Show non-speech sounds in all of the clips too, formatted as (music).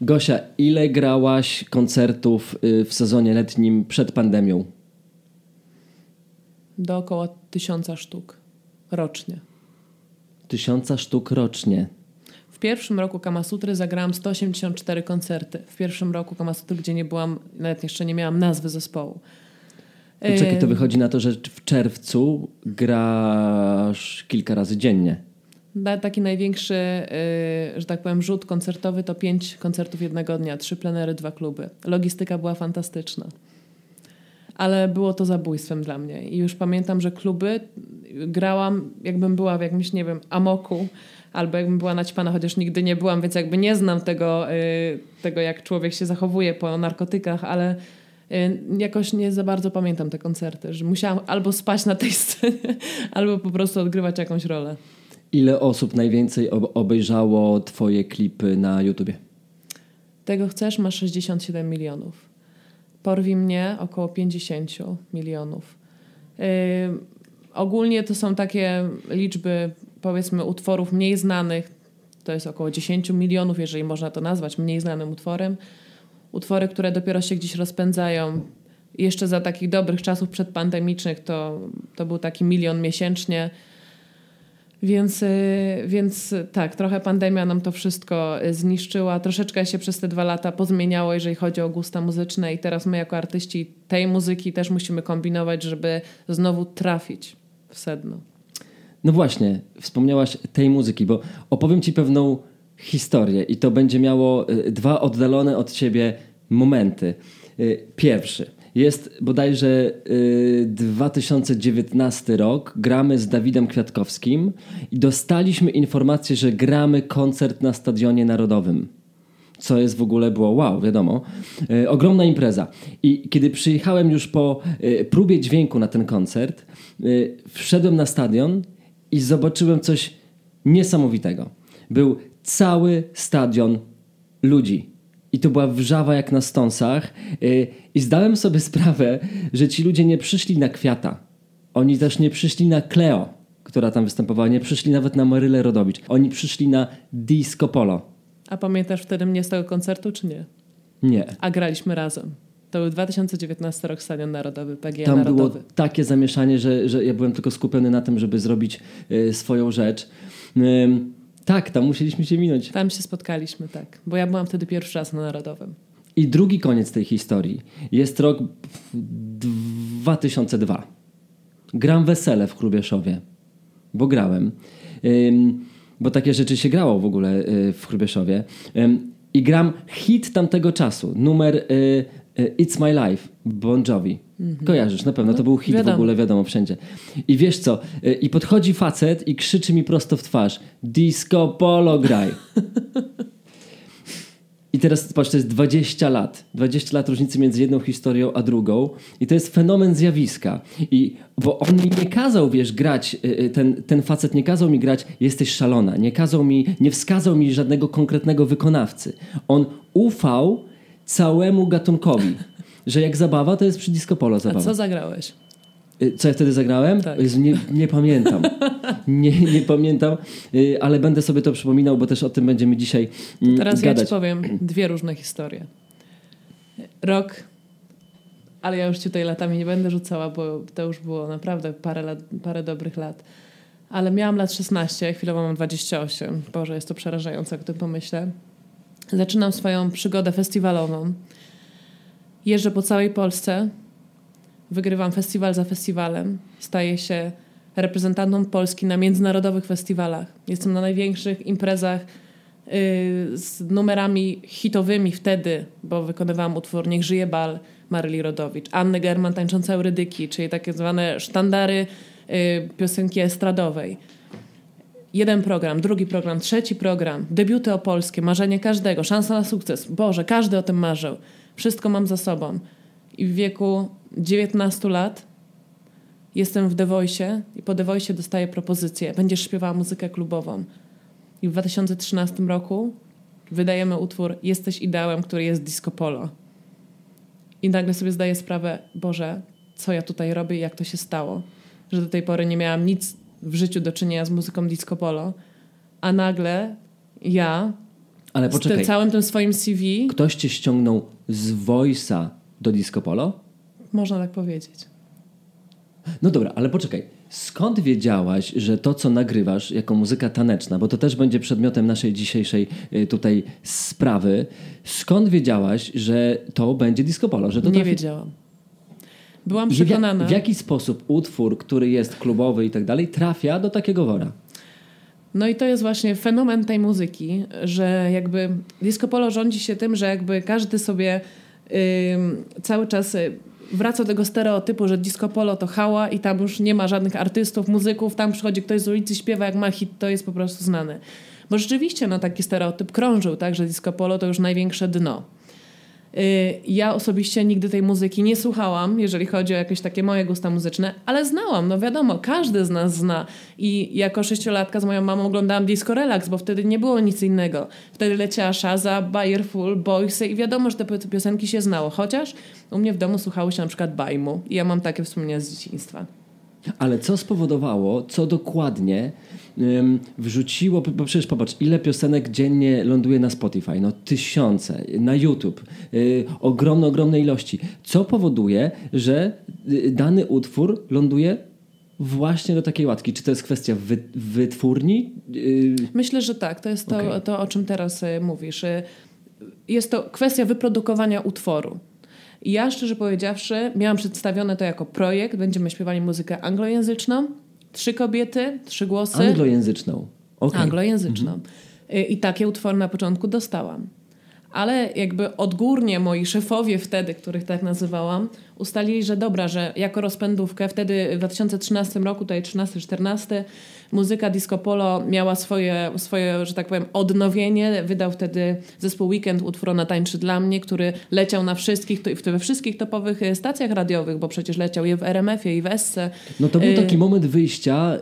Gosia, ile grałaś koncertów y, w sezonie letnim przed pandemią? Do około tysiąca sztuk rocznie. Tysiąca sztuk rocznie. W pierwszym roku Kamasutry zagrałam 184 koncerty. W pierwszym roku Kamasutry, gdzie nie byłam, nawet jeszcze nie miałam nazwy zespołu. Czekaj, to wychodzi na to, że w czerwcu grasz kilka razy dziennie. Taki największy, yy, że tak powiem, rzut koncertowy to pięć koncertów jednego dnia, trzy plenery, dwa kluby. Logistyka była fantastyczna. Ale było to zabójstwem dla mnie. I już pamiętam, że kluby grałam, jakbym była w jakimś, nie wiem, amoku, albo jakbym była naćpana, chociaż nigdy nie byłam, więc jakby nie znam tego, yy, tego jak człowiek się zachowuje po narkotykach, ale Y, jakoś nie za bardzo pamiętam te koncerty, że musiałam albo spać na tej scenie, (laughs) albo po prostu odgrywać jakąś rolę. Ile osób najwięcej obejrzało Twoje klipy na YouTubie? Tego chcesz, masz 67 milionów. Porwi mnie około 50 milionów. Yy, ogólnie to są takie liczby, powiedzmy, utworów mniej znanych. To jest około 10 milionów, jeżeli można to nazwać mniej znanym utworem utwory, które dopiero się gdzieś rozpędzają. Jeszcze za takich dobrych czasów przedpandemicznych to, to był taki milion miesięcznie. Więc, y, więc tak, trochę pandemia nam to wszystko y, zniszczyła. Troszeczkę się przez te dwa lata pozmieniało, jeżeli chodzi o gusta muzyczne, i teraz my, jako artyści tej muzyki, też musimy kombinować, żeby znowu trafić w sedno. No właśnie, wspomniałaś tej muzyki, bo opowiem ci pewną historię i to będzie miało y, dwa oddalone od siebie momenty. Pierwszy. Jest bodajże 2019 y, rok, gramy z Dawidem Kwiatkowskim i dostaliśmy informację, że gramy koncert na Stadionie Narodowym. Co jest w ogóle było wow, wiadomo. ogromna impreza. I kiedy przyjechałem już po próbie dźwięku na ten koncert, wszedłem na stadion i zobaczyłem coś niesamowitego. Był cały stadion ludzi. I to była wrzawa jak na stąsach. Y, I zdałem sobie sprawę, że ci ludzie nie przyszli na kwiata. Oni też nie przyszli na Cleo, która tam występowała. Nie przyszli nawet na Marylę Rodowicz. Oni przyszli na Disco Polo. A pamiętasz wtedy mnie z tego koncertu, czy nie? Nie. A graliśmy razem. To był 2019 rok Stadion Narodowy, PGA Tam Narodowy. było takie zamieszanie, że, że ja byłem tylko skupiony na tym, żeby zrobić y, swoją rzecz. Tak, tam musieliśmy się minąć. Tam się spotkaliśmy, tak. Bo ja byłam wtedy pierwszy raz na Narodowym. I drugi koniec tej historii. Jest rok 2002. Gram wesele w Chrubieszowie. Bo grałem. Ym, bo takie rzeczy się grało w ogóle y, w Chrubieszowie. Ym, I gram hit tamtego czasu. Numer y, y, It's My Life Bon Jovi. Mhm. Kojarzysz, na pewno, to był hit wiadomo. w ogóle, wiadomo, wszędzie. I wiesz co, y, i podchodzi facet i krzyczy mi prosto w twarz Disco Polo graj. (laughs) I teraz patrz, to jest 20 lat. 20 lat różnicy między jedną historią a drugą. I to jest fenomen zjawiska. I, bo on mi nie kazał, wiesz, grać, y, y, ten, ten facet nie kazał mi grać jesteś szalona. Nie kazał mi, nie wskazał mi żadnego konkretnego wykonawcy. On ufał całemu gatunkowi że jak zabawa, to jest przy disco polo zabawa. A co zagrałeś? Y, co ja wtedy zagrałem? Tak. Nie, nie pamiętam. nie, nie pamiętam, y, ale będę sobie to przypominał, bo też o tym będziemy dzisiaj mm, Teraz gadać. ja ci powiem dwie różne historie. Rok, ale ja już ci tutaj latami nie będę rzucała, bo to już było naprawdę parę, lat, parę dobrych lat. Ale miałam lat 16, chwilowo mam 28. Boże, jest to przerażające, jak tym pomyślę. Zaczynam swoją przygodę festiwalową Jeżdżę po całej Polsce, wygrywam festiwal za festiwalem, staję się reprezentantą Polski na międzynarodowych festiwalach. Jestem na największych imprezach yy, z numerami hitowymi wtedy, bo wykonywałam utwór Niech żyje bal Maryli Rodowicz, Anny German tańcząca Eurydyki, czyli takie zwane sztandary yy, piosenki estradowej. Jeden program, drugi program, trzeci program, debiuty opolskie, marzenie każdego, szansa na sukces. Boże, każdy o tym marzył. Wszystko mam za sobą. I w wieku 19 lat jestem w The Voice i po The Voice dostaję propozycję. Będziesz śpiewała muzykę klubową. I w 2013 roku wydajemy utwór Jesteś ideałem, który jest disco polo. I nagle sobie zdaję sprawę, Boże, co ja tutaj robię i jak to się stało. Że do tej pory nie miałam nic w życiu do czynienia z muzyką disco polo. A nagle ja Ale poczekaj. Z całym tym swoim CV. Ktoś cię ściągnął z Voice'a do Disco Polo? Można tak powiedzieć. No dobra, ale poczekaj. Skąd wiedziałaś, że to, co nagrywasz jako muzyka taneczna, bo to też będzie przedmiotem naszej dzisiejszej y, tutaj sprawy, skąd wiedziałaś, że to będzie disco polo? Że to Nie trafi... wiedziałam. Byłam przekonana. W, w jaki sposób utwór, który jest klubowy i tak dalej, trafia do takiego wora? No i to jest właśnie fenomen tej muzyki, że jakby disco polo rządzi się tym, że jakby każdy sobie ym, cały czas y, wraca do tego stereotypu, że disco polo to hała i tam już nie ma żadnych artystów, muzyków, tam przychodzi ktoś z ulicy, śpiewa jak ma hit, to jest po prostu znane. Bo rzeczywiście no, taki stereotyp krążył, tak, że disco polo to już największe dno. Y, Ja osobiście nigdy tej muzyki nie słuchałam, jeżeli chodzi o jakieś takie moje gusta muzyczne, ale znałam, no wiadomo, każdy z nas zna. I jako sześciolatka z moją mamą oglądałam Disco Relax, bo wtedy nie było nic innego. Wtedy leciała Shaza, Bayer Full, Boysy i wiadomo, że te pi- piosenki się znało. Chociaż u mnie w domu słuchało się na przykład Bajmu i ja mam takie wspomnienia z dzieciństwa. Ale co spowodowało, co dokładnie wrzuciło, bo przecież popatrz, ile piosenek dziennie ląduje na Spotify? No tysiące, na YouTube, y, ogromne, ogromne ilości. Co powoduje, że y, dany utwór ląduje właśnie do takiej łatki? Czy to jest kwestia wy, wytwórni? Y, Myślę, że tak. To jest to, Okej. to o czym teraz mówisz. Jest to kwestia wyprodukowania utworu. Ja szczerze powiedziawszy, miałam przedstawione to jako projekt. Będziemy śpiewali muzykę anglojęzyczną. Trzy kobiety, trzy głosy. anglojęzyczną. Okay. Anglojęzyczną. Y, I takie utwory na początku dostałam. Ale jakby odgórnie moi szefowie wtedy, których tak nazywałam, ustalili, że dobra, że jako rozpędówkę wtedy w 2013 roku, tutaj 13-14, muzyka disco polo miała swoje, swoje, że tak powiem, odnowienie. Wydał wtedy zespół Weekend utwór Ona tańczy dla mnie, który leciał na wszystkich, we wszystkich topowych y, stacjach radiowych, bo przecież leciał i w RMF-ie i w Essce. No to był Y, taki moment wyjścia.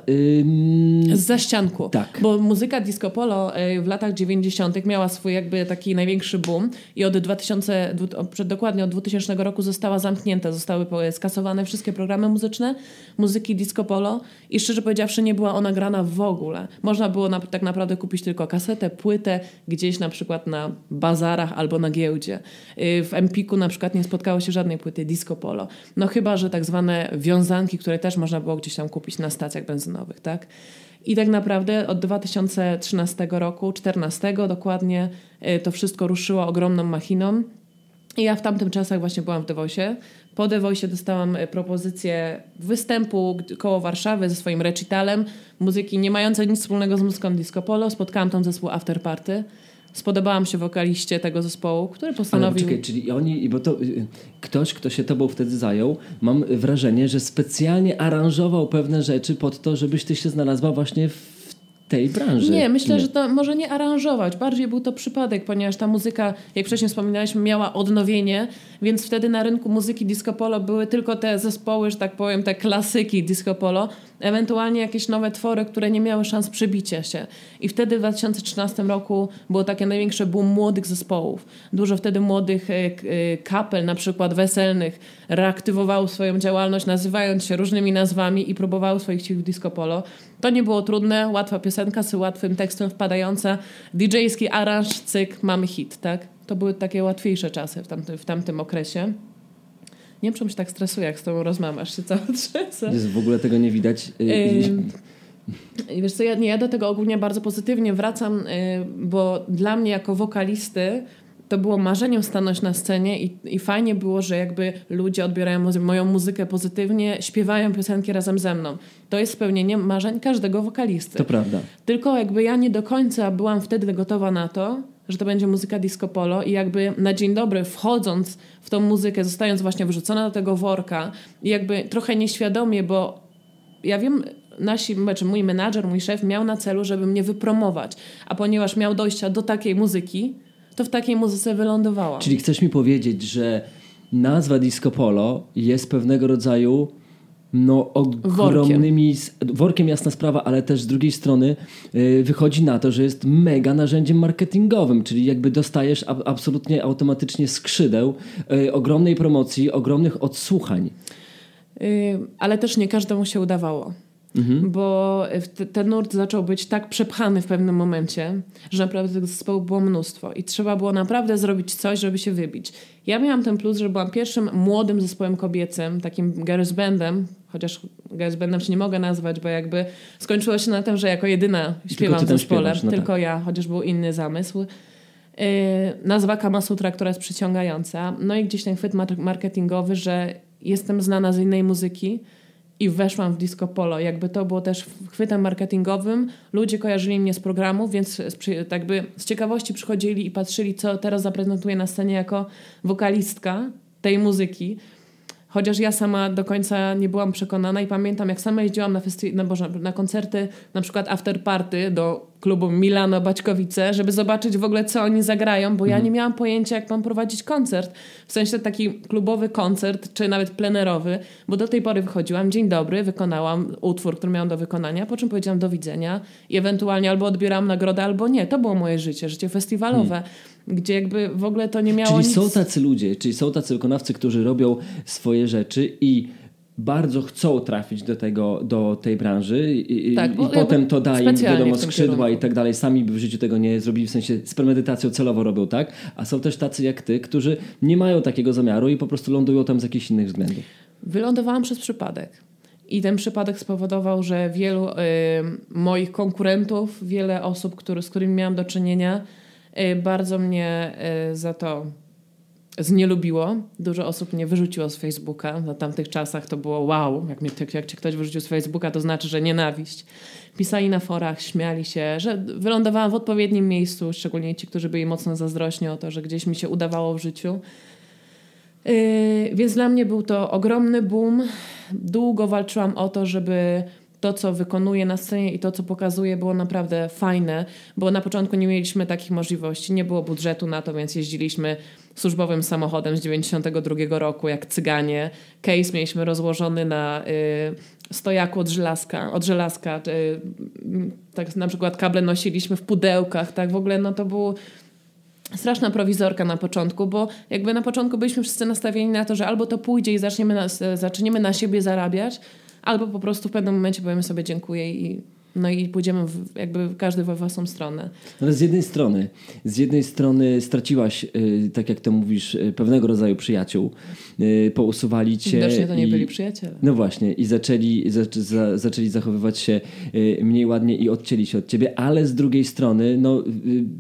Ym, Z zaścianku. Tak. Bo muzyka disco polo y, w latach 90. miała swój jakby taki największy boom i od 2000, dwu- o, przed- dokładnie od 2000 roku została zamknięta. Zostały skasowane wszystkie programy muzyczne muzyki disco polo i szczerze powiedziawszy nie była ona grana w ogóle. Można było na, tak naprawdę kupić tylko kasetę, płytę gdzieś na przykład na bazarach albo na giełdzie. Y, W Empiku na przykład nie spotkało się żadnej płyty disco polo. No chyba, że tak zwane wiązanki, które też można było gdzieś tam kupić na stacjach benzynowych, tak? I tak naprawdę od 2013 roku, 14 dokładnie, y, to wszystko ruszyło ogromną machiną. I ja w tamtym czasach właśnie byłam w Devosie. Po Devosie dostałam y, propozycję występu koło Warszawy ze swoim recitalem muzyki nie mającej nic wspólnego z muzyką disco polo. Spotkałam tam zespół After Party. Spodobałam się wokaliście tego zespołu, który Ale postanowił... poczekaj, czyli oni, bo to y, ktoś, kto się tobą wtedy zajął, mam wrażenie, że specjalnie aranżował pewne rzeczy pod to, żebyś ty się znalazła właśnie w tej branży. Nie, myślę, że to może nie aranżować. Bardziej był to przypadek, ponieważ ta muzyka, jak wcześniej wspominaliśmy, miała odnowienie, więc wtedy na rynku muzyki disco polo były tylko te zespoły, że tak powiem, te klasyki disco polo, ewentualnie jakieś nowe twory, które nie miały szans przebicia się. I wtedy w 2013 roku było takie największe boom młodych zespołów. Dużo wtedy młodych e, e, kapel, na przykład weselnych, reaktywowało swoją działalność, nazywając się różnymi nazwami i próbowały swoich sił w disco polo. To nie było trudne, łatwa piosenka z łatwym tekstem wpadająca, DJ-ski aranż, cyk, mamy hit, tak? To były takie łatwiejsze czasy w w tamtym okresie. Nie wiem, czemu się tak stresuję, jak z tobą rozmawiam, aż się cała trzęsę. Jest, w ogóle tego nie widać. Wiesz co, ja, nie, ja do tego ogólnie bardzo pozytywnie wracam, y, bo dla mnie jako wokalisty to było marzeniem stanąć na scenie i, i fajnie było, że jakby ludzie odbierają muzy- moją muzykę pozytywnie, śpiewają piosenki razem ze mną. To jest spełnienie marzeń każdego wokalisty. To prawda. Tylko jakby ja nie do końca byłam wtedy gotowa na to, że to będzie muzyka disco polo i jakby na dzień dobry wchodząc w tą muzykę, zostając właśnie wrzucona do tego worka i jakby trochę nieświadomie, bo ja wiem, nasi, znaczy mój menadżer, mój szef miał na celu, żeby mnie wypromować, a ponieważ miał dojścia do takiej muzyki, to w takiej muzyce wylądowałam. Czyli chcesz mi powiedzieć, że nazwa Disco Polo jest pewnego rodzaju no ogromnymi workiem. workiem jasna sprawa, ale też z drugiej strony y, wychodzi na to, że jest mega narzędziem marketingowym, czyli jakby dostajesz ab- absolutnie automatycznie skrzydeł y, ogromnej promocji, ogromnych odsłuchań. Yy, ale też nie każdemu się udawało. Mhm. bo ten nurt zaczął być tak przepchany w pewnym momencie, że naprawdę tych zespołów było mnóstwo i trzeba było naprawdę zrobić coś, żeby się wybić. Ja miałam ten plus, że byłam pierwszym młodym zespołem kobiecym, takim girls bandem, chociaż girls bandem się nie mogę nazwać, bo jakby skończyło się na tym, że jako jedyna śpiewam w zespole, śpiewasz, no tylko tak. ja, chociaż był inny zamysł. Yy, nazwa Kamasutra, która jest przyciągająca. No i gdzieś ten chwyt marketingowy, że jestem znana z innej muzyki, i weszłam w disco polo. Jakby to było też chwytem marketingowym. Ludzie kojarzyli mnie z programu, więc jakby z ciekawości przychodzili i patrzyli, co teraz zaprezentuję na scenie jako wokalistka tej muzyki. Chociaż ja sama do końca nie byłam przekonana i pamiętam, jak sama jeździłam na, festi- na, Boże, na koncerty, na przykład after party do klubu Milano Baćkowice, żeby zobaczyć w ogóle, co oni zagrają, bo mhm. ja nie miałam pojęcia, jak mam prowadzić koncert. W sensie taki klubowy koncert, czy nawet plenerowy, bo do tej pory wychodziłam, dzień dobry, wykonałam utwór, który miałam do wykonania, po czym powiedziałam do widzenia i ewentualnie albo odbierałam nagrodę, albo nie. To było moje życie, życie festiwalowe. Hmm gdzie jakby w ogóle to nie miało Czyli nic... są tacy ludzie, czyli są tacy wykonawcy, którzy robią swoje rzeczy i bardzo chcą trafić do, tego, do tej branży i, tak, i potem to da im wiadomo skrzydła i tak dalej. Sami by w życiu tego nie zrobili, w sensie z premedytacją celowo robią tak, a są też tacy jak ty, którzy nie mają takiego zamiaru i po prostu lądują tam z jakichś innych względów. Wylądowałam przez przypadek. I ten przypadek spowodował, że wielu y, moich konkurentów, wiele osób, który, z którymi miałam do czynienia, y, bardzo mnie y, za to znielubiło. Dużo osób mnie wyrzuciło z Facebooka. Na tamtych czasach to było wow. Jak, mnie, jak cię ktoś wyrzucił z Facebooka, to znaczy, że nienawiść. Pisali na forach, śmiali się, że wylądowałam w odpowiednim miejscu, szczególnie ci, którzy byli mocno zazdrośni o to, że gdzieś mi się udawało w życiu. Yy, więc dla mnie był to ogromny boom. Długo walczyłam o to, żeby to, co wykonuję na scenie i to, co pokazuję, było naprawdę fajne, bo na początku nie mieliśmy takich możliwości, nie było budżetu na to, więc jeździliśmy służbowym samochodem z 92 roku, jak cyganie. Case mieliśmy rozłożony na y, stojaku od żelazka, od żelazka y, tak na przykład kable nosiliśmy w pudełkach, tak w ogóle no to było straszna prowizorka na początku, bo jakby na początku byliśmy wszyscy nastawieni na to, że albo to pójdzie i zaczniemy na, zaczniemy na siebie zarabiać, albo po prostu w pewnym momencie powiemy sobie dziękuję i no i pójdziemy w, jakby każdy we własną stronę. Ale z jednej strony, z jednej strony straciłaś, y, tak jak to mówisz, y, pewnego rodzaju przyjaciół. Y, pousuwali cię. Widocznie to nie i, byli przyjaciele. No właśnie i zaczęli, za, za, zaczęli zachowywać się mniej ładnie i odcięli się od ciebie, ale z drugiej strony no,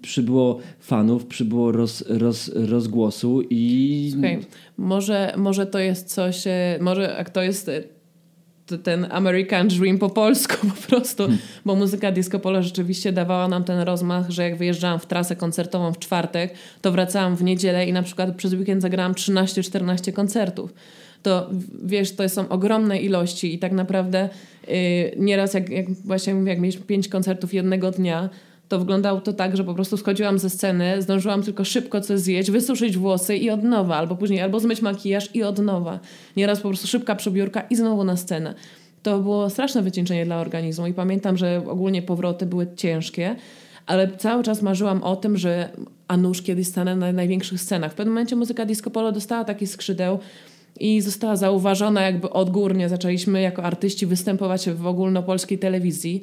przybyło fanów, przybyło roz, roz, rozgłosu i... Słuchaj, może, może to jest coś, może to jest ten American Dream po polsku po prostu, hmm. bo muzyka disco polo rzeczywiście dawała nam ten rozmach, że jak wyjeżdżałam w trasę koncertową w czwartek, to wracałam w niedzielę i na przykład przez weekend zagrałam 13-14 koncertów. To wiesz, to są ogromne ilości i tak naprawdę yy, nieraz jak, jak właśnie mówię, jak mieliśmy pięć koncertów jednego dnia, to wyglądało to tak, że po prostu schodziłam ze sceny, zdążyłam tylko szybko coś zjeść, wysuszyć włosy i od nowa, albo później, albo zmyć makijaż i od nowa. Nieraz po prostu szybka przebiórka i znowu na scenę. To było straszne wycieńczenie dla organizmu i pamiętam, że ogólnie powroty były ciężkie, ale cały czas marzyłam o tym, że a nuż kiedyś stanę na największych scenach. W pewnym momencie muzyka disco polo dostała taki skrzydeł, i została zauważona jakby odgórnie. Zaczęliśmy jako artyści występować w ogólnopolskiej telewizji.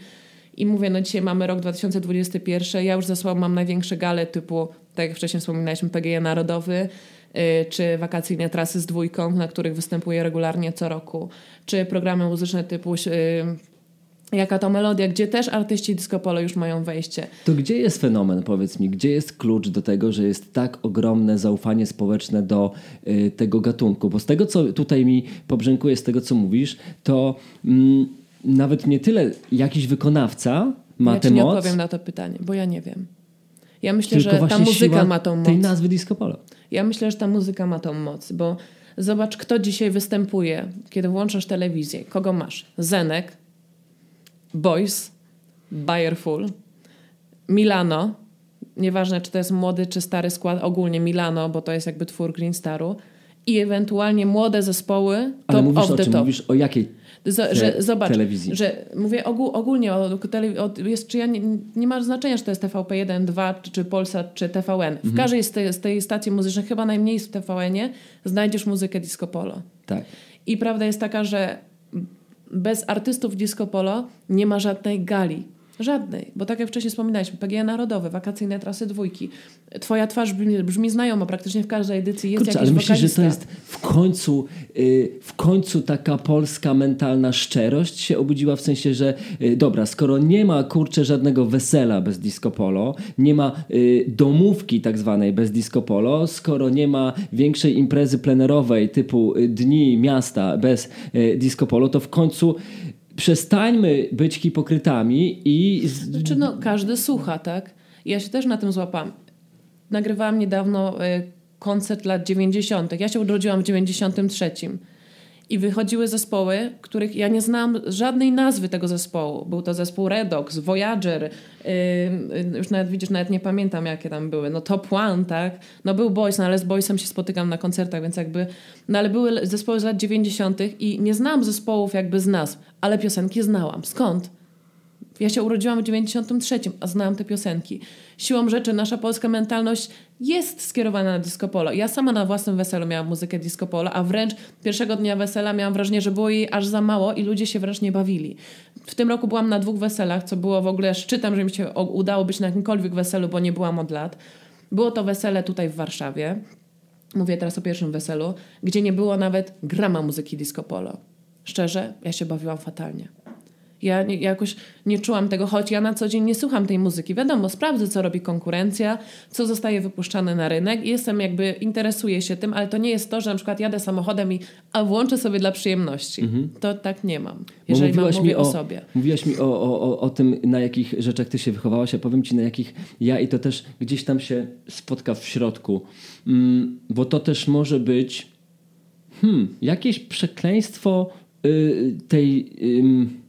I mówię, no dzisiaj mamy rok 2021, ja już za sobą mam największe gale typu, tak jak wcześniej wspominaliśmy, PGE Narodowy, yy, czy wakacyjne trasy z dwójką, na których występuję regularnie co roku, czy programy muzyczne typu yy, Jaka to melodia, gdzie też artyści disco polo już mają wejście. To gdzie jest fenomen, powiedz mi? Gdzie jest klucz do tego, że jest tak ogromne zaufanie społeczne do y, tego gatunku? Bo z tego, co tutaj mi pobrzękuje, z tego, co mówisz, to... Mm, nawet nie tyle jakiś wykonawca ma ja tę moc. Ja nie odpowiem na to pytanie, bo ja nie wiem. Ja myślę, że ta muzyka ma tą moc. tej nazwy disco polo. Ja myślę, że ta muzyka ma tą moc, bo zobacz, kto dzisiaj występuje, kiedy włączasz telewizję. Kogo masz? Zenek, Boys, Bayerful, Milano, nieważne czy to jest młody czy stary skład, ogólnie Milano, bo to jest jakby twór Green Staru i ewentualnie młode zespoły top Ale mówisz of o the czym? top. Mówisz o jakiej z, że, zobacz, telewizji. że mówię ogół, ogólnie o, o, jest, czy ja nie, nie ma znaczenia, czy to jest TVP1, 2, czy, czy Polsat, czy TVN. W mhm. każdej z tej, z tej stacji muzycznej, chyba najmniej w TVN-ie, znajdziesz muzykę disco polo. Tak. I prawda jest taka, że bez artystów disco polo nie ma żadnej gali. Żadnej, bo tak jak wcześniej wspominaliśmy, PGE Narodowe, wakacyjne trasy dwójki. Twoja twarz brzmi, brzmi znajomo, praktycznie w każdej edycji jest Kurczę, jakiś ale myślisz, że to jest w końcu, y, w końcu taka polska mentalna szczerość się obudziła w sensie, że y, dobra, skoro nie ma kurczę żadnego wesela bez disco polo, nie ma y, domówki tak zwanej bez disco polo, skoro nie ma większej imprezy plenerowej typu y, dni miasta bez y, disco polo, to w końcu przestańmy być hipokrytami i Znaczy, no, każdy słucha, tak? Ja się też na tym złapałam. Nagrywałam niedawno y, koncert lat 90. Ja się urodziłam w 93. I wychodziły zespoły, których ja nie znałam żadnej nazwy tego zespołu. Był to zespół Redox, Voyager, y, y, już nawet widzisz, nawet nie pamiętam jakie tam były. No Top One, tak? No był Boys, no ale z Boysem się spotykam na koncertach, więc jakby... No ale były zespoły z lat 90. i nie znałam zespołów jakby z nazw, ale piosenki znałam. Skąd? Ja się urodziłam w 93, a znałam te piosenki. Siłą rzeczy nasza polska mentalność jest skierowana na disco polo. Ja sama na własnym weselu miałam muzykę disco polo, a wręcz pierwszego dnia wesela miałam wrażenie, że było jej aż za mało i ludzie się wręcz nie bawili. W tym roku byłam na dwóch weselach, co było w ogóle szczytem, że mi się udało być na jakimkolwiek weselu, bo nie byłam od lat. Było to wesele tutaj w Warszawie. Mówię teraz o pierwszym weselu, gdzie nie było nawet grama muzyki disco polo. Szczerze, ja się bawiłam fatalnie. Ja nie, jakoś nie czułam tego, choć ja na co dzień nie słucham tej muzyki. Wiadomo, sprawdzę, co robi konkurencja, co zostaje wypuszczane na rynek i jestem jakby, interesuję się tym, ale to nie jest to, że na przykład jadę samochodem i a włączę sobie dla przyjemności. To tak nie mam, jeżeli mam, mówiłaś mówię mi o, sobie. Mówiłaś mi o, o, o, o tym, na jakich rzeczach ty się wychowałaś, a powiem ci, na jakich ja i to też gdzieś tam się spotka w środku. Mm, bo to też może być hmm, jakieś przekleństwo y, tej ym,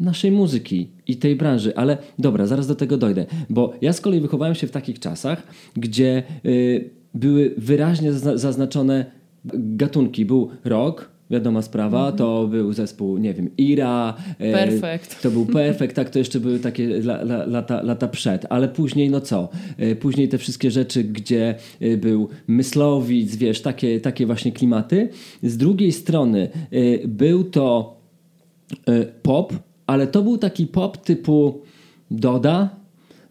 naszej muzyki i tej branży. Ale dobra, zaraz do tego dojdę. Bo ja z kolei wychowałem się w takich czasach, gdzie y, były wyraźnie zazna- zaznaczone gatunki. Był rock, wiadoma sprawa, to był zespół, nie wiem, Ira. e, Perfect. To był Perfect, tak, to jeszcze były takie la, la, lata, lata przed. Ale później, no co? E, Później te wszystkie rzeczy, gdzie e, był Myslowic, wiesz, takie, takie właśnie klimaty. Z drugiej strony e, był to e, pop, ale to był taki pop typu Doda.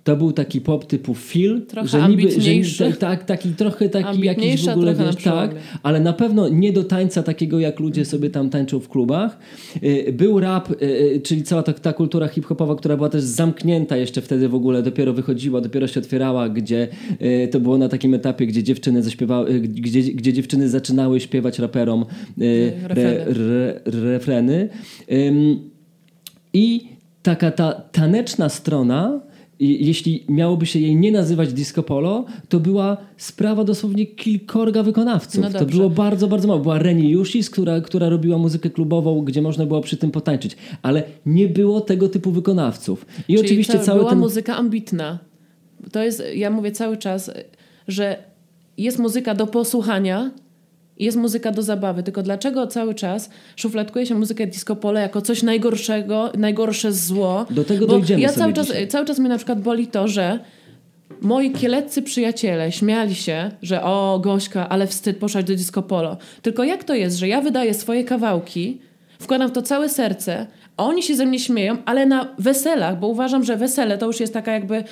To był taki pop typu Phil, Trochę że niby, że tak, taki trochę taki jakiś w ogóle wiesz, tak, ale na pewno nie do tańca takiego, jak ludzie sobie tam tańczą w klubach. Y, Był rap, y, czyli cała ta, ta kultura hip-hopowa, która była też zamknięta jeszcze wtedy w ogóle, dopiero wychodziła, dopiero się otwierała, gdzie y, to było na takim etapie, gdzie dziewczyny zaśpiewały, y, gdzie, gdzie dziewczyny zaczynały śpiewać raperom y, re, refreny. re, refreny. I taka ta taneczna strona, jeśli miałoby się jej nie nazywać disco polo, to była sprawa dosłownie kilkorga wykonawców. No to było bardzo, bardzo mało. Była Reni Jusis, która, która robiła muzykę klubową, gdzie można było przy tym potańczyć. Ale nie było tego typu wykonawców. I Czyli oczywiście to cały była ten... muzyka ambitna. To jest, ja mówię cały czas, że jest muzyka do posłuchania jest muzyka do zabawy. Tylko dlaczego cały czas szufladkuje się muzykę disco polo jako coś najgorszego, najgorsze zło? Do tego Bo dojdziemy ja cały czas, dzisiaj. cały czas mnie na przykład boli to, że moi kieleccy przyjaciele śmiali się, że o Gośka, ale wstyd poszłaś do disco polo. Tylko jak to jest, że ja wydaję swoje kawałki, wkładam w to całe serce, oni się ze mnie śmieją, ale na weselach, bo uważam, że wesele to już jest taka jakby,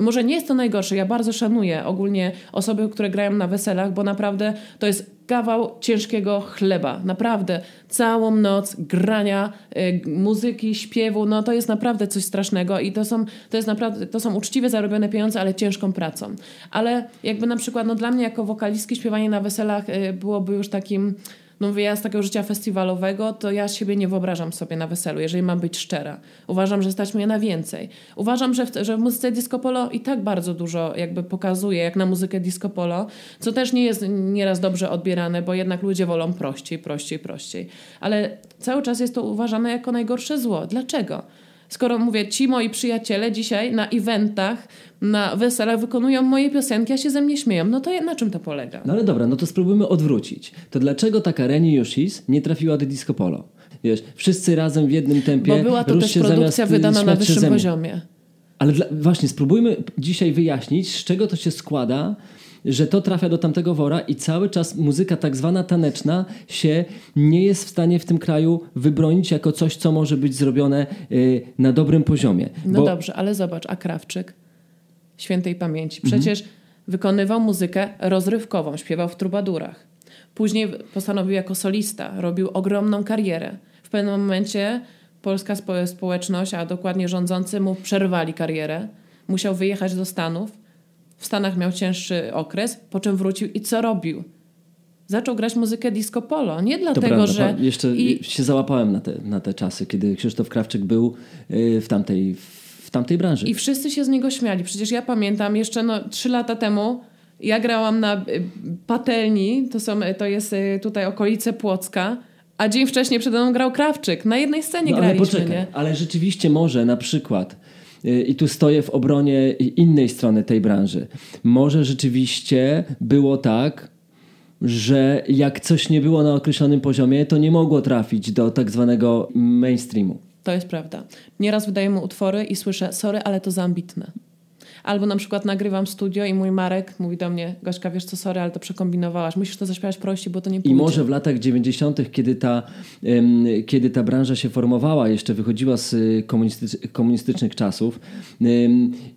może nie jest to najgorsze, ja bardzo szanuję ogólnie osoby, które grają na weselach, bo naprawdę to jest kawał ciężkiego chleba. Naprawdę. Całą noc grania, y, muzyki, śpiewu, no to jest naprawdę coś strasznego i to są, to jest naprawdę, to są uczciwie zarobione pieniądze, ale ciężką pracą. Ale jakby na przykład, no dla mnie jako wokalistki śpiewanie na weselach y, byłoby już takim, no mówię, ja z takiego życia festiwalowego, to ja siebie nie wyobrażam sobie na weselu, jeżeli mam być szczera. Uważam, że stać mnie na więcej. Uważam, że w, że w muzyce disco polo i tak bardzo dużo jakby pokazuje, jak na muzykę disco polo, co też nie jest nieraz dobrze odbierane, bo jednak ludzie wolą prościej, prościej, prościej. Ale cały czas jest to uważane jako najgorsze zło. Dlaczego? Skoro mówię, ci moi przyjaciele dzisiaj na eventach, na weselach wykonują moje piosenki, a się ze mnie śmieją, no to na czym to polega? No ale dobra, no to spróbujmy odwrócić. To dlaczego taka Reni Yoshis nie trafiła do disco polo? Wiesz, wszyscy razem w jednym tempie. Bo była to też produkcja wydana na wyższym poziomie. Ale dla, właśnie, spróbujmy dzisiaj wyjaśnić, z czego to się składa, że to trafia do tamtego wora i cały czas muzyka tak zwana taneczna się nie jest w stanie w tym kraju wybronić jako coś, co może być zrobione y, na dobrym poziomie. No Bo... dobrze, ale zobacz, a Krawczyk świętej pamięci. Przecież mhm. wykonywał muzykę rozrywkową, śpiewał w trubadurach. Później postanowił jako solista, robił ogromną karierę. W pewnym momencie polska społeczność, a dokładnie rządzący mu przerwali karierę. Musiał wyjechać do Stanów. W Stanach miał cięższy okres, po czym wrócił i co robił? Zaczął grać muzykę disco polo. Nie dlatego, prawda, że... Jeszcze i... się załapałem na te, na te czasy, kiedy Krzysztof Krawczyk był y, w tamtej, w tamtej branży. I wszyscy się z niego śmiali. Przecież ja pamiętam jeszcze no, trzy lata temu ja grałam na y, patelni, to, są, to jest y, tutaj okolice Płocka a dzień wcześniej przede mną grał Krawczyk. Na jednej scenie no, graliśmy, ale poczekaj, nie? Ale rzeczywiście może na przykład y, i tu stoję w obronie innej strony tej branży. Może rzeczywiście było tak, że jak coś nie było na określonym poziomie, to nie mogło trafić do tak zwanego mainstreamu. To jest prawda. Nieraz wydaję mu utwory i słyszę, sorry, ale to za ambitne. Albo na przykład nagrywam studio i mój Marek mówi do mnie, Gośka, wiesz co, sorry, ale to przekombinowałaś. Musisz to zaśpiewać prościej, bo to nie pójdzie. I może w latach 90., kiedy ta, kiedy ta branża się formowała, jeszcze wychodziła z y, komunistycz komunistycznych czasów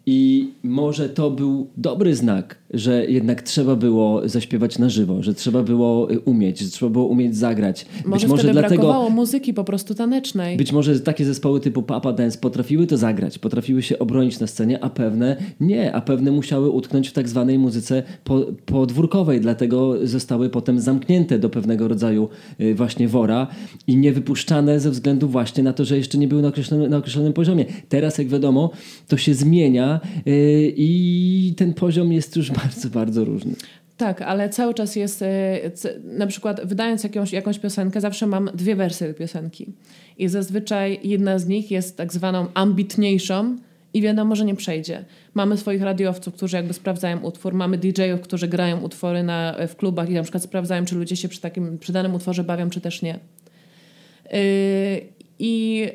i może to był dobry znak, że jednak trzeba było zaśpiewać na żywo, że trzeba było y, umieć, że trzeba było umieć zagrać. Może być może wtedy dlatego, brakowało muzyki po prostu tanecznej. Być może takie zespoły typu Papa Dance potrafiły to zagrać, potrafiły się obronić na scenie, a pewne nie, a pewne musiały utknąć w tak zwanej muzyce po, podwórkowej, dlatego zostały potem zamknięte do pewnego rodzaju y, właśnie wora i nie wypuszczane ze względu właśnie na to, że jeszcze nie były na określonym, na określonym poziomie. Teraz, jak wiadomo, to się zmienia yy, i ten poziom jest już bardzo, bardzo różny. Tak, ale cały czas jest, y, na przykład wydając jakąś, jakąś piosenkę, zawsze mam dwie wersje tej piosenki. I zazwyczaj jedna z nich jest tak zwaną ambitniejszą, i wiadomo, że nie przejdzie. Mamy swoich radiowców, którzy jakby sprawdzają utwór, mamy DJ-ów, którzy grają utwory na, w klubach i na przykład sprawdzają, czy ludzie się przy, takim, przy danym utworze bawią, czy też nie. Yy, I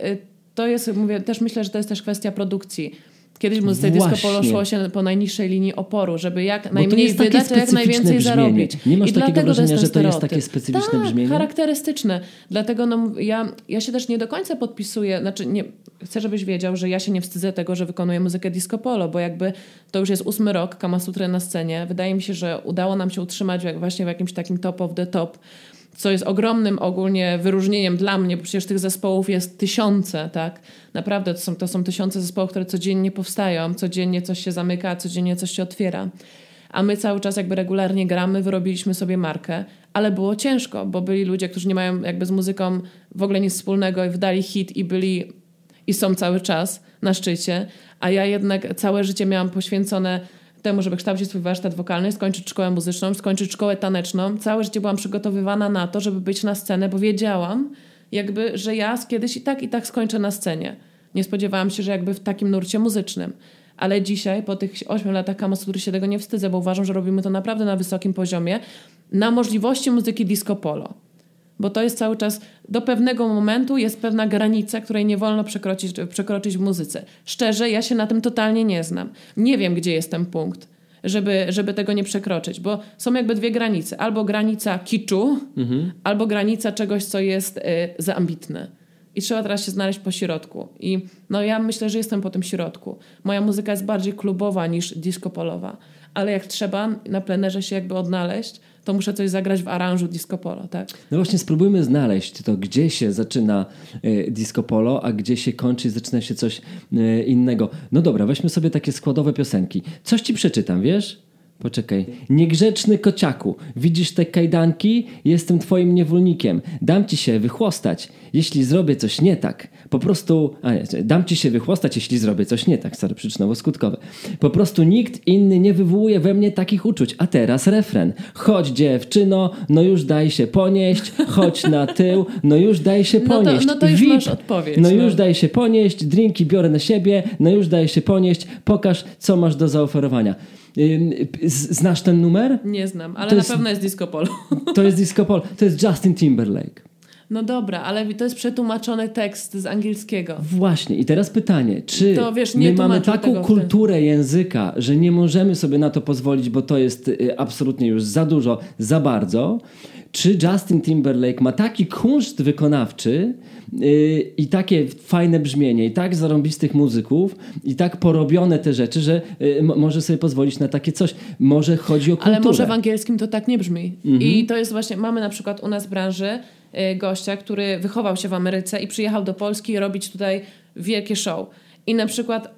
to jest, mówię, też myślę, że to jest też kwestia produkcji Kiedyś muzyce disco polo szło się po najniższej linii oporu, żeby jak najmniej wydać, a jak najwięcej brzmienie. zarobić. Nie masz I takiego wrażenia, że to jest takie specyficzne tak, brzmienie? charakterystyczne. Dlatego no, ja, ja się też nie do końca podpisuję, znaczy nie, chcę, żebyś wiedział, że ja się nie wstydzę tego, że wykonuję muzykę disco polo, bo jakby to już jest ósmy rok Kamasutry na scenie. Wydaje mi się, że udało nam się utrzymać właśnie w jakimś takim top of the top co jest ogromnym ogólnie wyróżnieniem dla mnie, bo przecież tych zespołów jest tysiące, tak? Naprawdę to są, to są tysiące zespołów, które codziennie powstają, codziennie coś się zamyka, codziennie coś się otwiera. A my cały czas jakby regularnie gramy, wyrobiliśmy sobie markę, ale było ciężko, bo byli ludzie, którzy nie mają jakby z muzyką w ogóle nic wspólnego i wydali hit i byli i są cały czas na szczycie, a ja jednak całe życie miałam poświęcone temu, żeby kształcić swój warsztat wokalny, skończyć szkołę muzyczną, skończyć szkołę taneczną. Całe życie byłam przygotowywana na to, żeby być na scenę, bo wiedziałam, jakby, że ja kiedyś i tak, i tak skończę na scenie. Nie spodziewałam się, że jakby w takim nurcie muzycznym. Ale dzisiaj, po tych 8 latach Kamasutry się tego nie wstydzę, bo uważam, że robimy to naprawdę na wysokim poziomie, na możliwości muzyki disco polo bo to jest cały czas, do pewnego momentu jest pewna granica, której nie wolno przekroczyć, przekroczyć w muzyce. Szczerze, ja się na tym totalnie nie znam. Nie wiem, gdzie jest ten punkt, żeby, żeby tego nie przekroczyć, bo są jakby dwie granice. Albo granica kiczu, mhm. albo granica czegoś, co jest y, za ambitne. I trzeba teraz się znaleźć po środku. I no ja myślę, że jestem po tym środku. Moja muzyka jest bardziej klubowa niż disco polowa. Ale jak trzeba na plenerze się jakby odnaleźć, to muszę coś zagrać w aranżu disco polo, tak? No właśnie spróbujmy znaleźć to, gdzie się zaczyna e, disco polo, a gdzie się kończy i zaczyna się coś e, innego. No dobra, weźmy sobie takie składowe piosenki. Coś ci przeczytam, wiesz? Poczekaj. Niegrzeczny kociaku, widzisz te kajdanki? Jestem twoim niewolnikiem. Dam ci się wychłostać, jeśli zrobię coś nie tak. Po prostu... A nie, dam ci się wychłostać, jeśli zrobię coś nie tak. Stary przyczynowo-skutkowe. Po prostu nikt inny nie wywołuje we mnie takich uczuć. A teraz refren. Chodź dziewczyno, no już daj się ponieść. Chodź na tył, no już daj się ponieść. No to, no to już Wip, masz odpowiedź. No, no już daj się ponieść. Drinki biorę na siebie, no już daj się ponieść. Pokaż, co masz do zaoferowania. Znasz ten numer? Nie znam, ale to na jest, pewno jest Disco Polo. To jest Disco Polo. To jest Justin Timberlake. No dobra, ale to jest przetłumaczony tekst z angielskiego. Właśnie. I teraz pytanie, czy To, wiesz, my mamy taką kulturę języka, że nie możemy sobie na to pozwolić, bo to jest y, absolutnie już za dużo, za bardzo? Czy Justin Timberlake ma taki kunszt wykonawczy y, i takie fajne brzmienie, i tak zarąbistych muzyków, i tak porobione te rzeczy, że y, m- może sobie pozwolić na takie coś? Może chodzi o kulturę. Ale może w angielskim to tak nie brzmi. Mhm. I to jest właśnie, mamy na przykład u nas w branży y, gościa, który wychował się w Ameryce i przyjechał do Polski robić tutaj wielkie show. I na przykład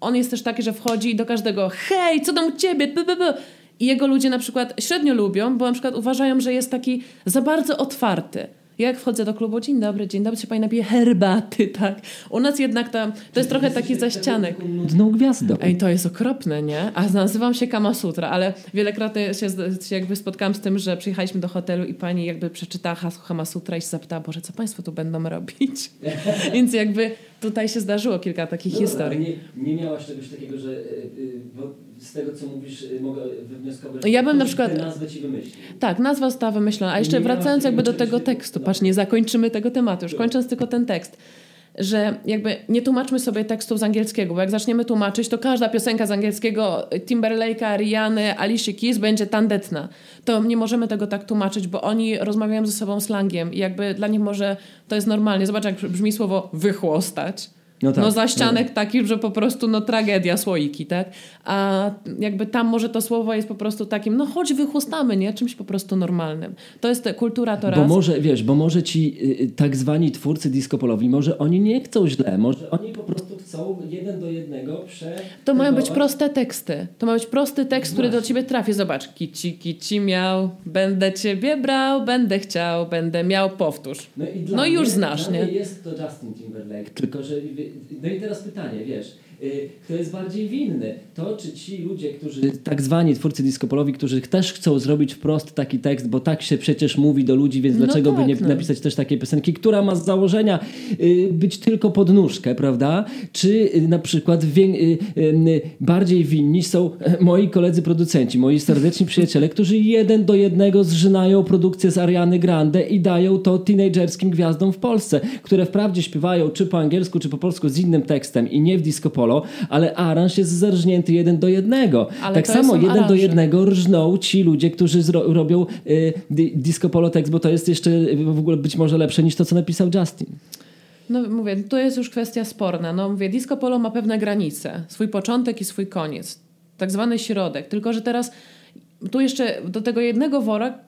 on jest też taki, że wchodzi do każdego hej, co tam u ciebie? B, b, b. I jego ludzie na przykład średnio lubią, bo na przykład uważają, że jest taki za bardzo otwarty. Ja Jak wchodzę do klubu, dzień dobry, dzień dobry, czy pani napije herbaty, (laughs) tak? U nas jednak to, to jest trochę taki zaścianek. Nudną gwiazdą. Ej, to jest okropne, nie? A nazywam się Kama Sutra, ale wielokrotnie się, się jakby spotkałam z tym, że przyjechaliśmy do hotelu i pani jakby przeczytała hasło Kama Sutra i się zapytała, Boże, co państwo tu będą robić? (laughs) Więc jakby tutaj się zdarzyło kilka takich Dobra, historii. Nie, nie miałaś czegoś takiego, że y, y, bo z tego co mówisz y, mogę wywnioskować, Ja bym na przykład- nazwę ci wymyśli. Tak, nazwa została wymyślona. A jeszcze Nie wracając jakby do tego tekstu, no. patrz, nie zakończymy tego tematu, już kończąc tylko ten tekst, że jakby nie tłumaczmy sobie tekstów z angielskiego, bo jak zaczniemy tłumaczyć, to każda piosenka z angielskiego Timberlake'a, Riany, Alicia Keys będzie tandetna. To nie możemy tego tak tłumaczyć, bo oni rozmawiają ze sobą slangiem i jakby dla nich może to jest normalnie. Zobacz, jak brzmi słowo wychłostać. No tak, no za ścianek taki, że po prostu no tragedia, słoiki, tak? A jakby tam może to słowo jest po prostu takim, no chodź wychłostamy, nie? Czymś po prostu normalnym. To jest te- kultura to Bo raz. może, wiesz, bo może ci y, tak zwani twórcy disco polowi, może oni nie chcą źle, może oni po prostu chcą jeden do jednego prze... To mają być proste teksty. To ma być prosty tekst, który do Właśnie. ciebie trafi. Zobacz, kici, kici miał, będę ciebie brał, będę chciał, będę miał, powtórz. No i, No i już mnie, znasz, nie? jest to Justin Timberlake, tylko że... No i teraz pytanie, wiesz, kto jest bardziej winny? To, czy ci ludzie, którzy, tak zwani twórcy disco polowi, którzy też chcą zrobić wprost taki tekst, bo tak się przecież mówi do ludzi, więc No dlaczego by tak, nie no. napisać też takiej piosenki, która ma z założenia y, być tylko pod nóżkę, prawda? Czy y, na przykład y, y, bardziej winni są e, moi koledzy producenci, moi serdeczni przyjaciele, którzy jeden do jednego zżynają produkcję z Ariany Grande i dają to teenagerskim gwiazdom w Polsce, które wprawdzie śpiewają czy po angielsku, czy po polsku z innym tekstem i nie w disco polo, ale aranż jest zerżnięty jeden do jednego. Ale tak samo jeden do jednego rżną ci ludzie, którzy robią y, di- disco polo tekst, bo to jest jeszcze w ogóle być może lepsze niż to, co napisał Justin. No mówię, to jest już kwestia sporna. No mówię, disco polo ma pewne granice. Swój początek i swój koniec. Tak zwany środek. Tylko, że teraz tu jeszcze do tego jednego wora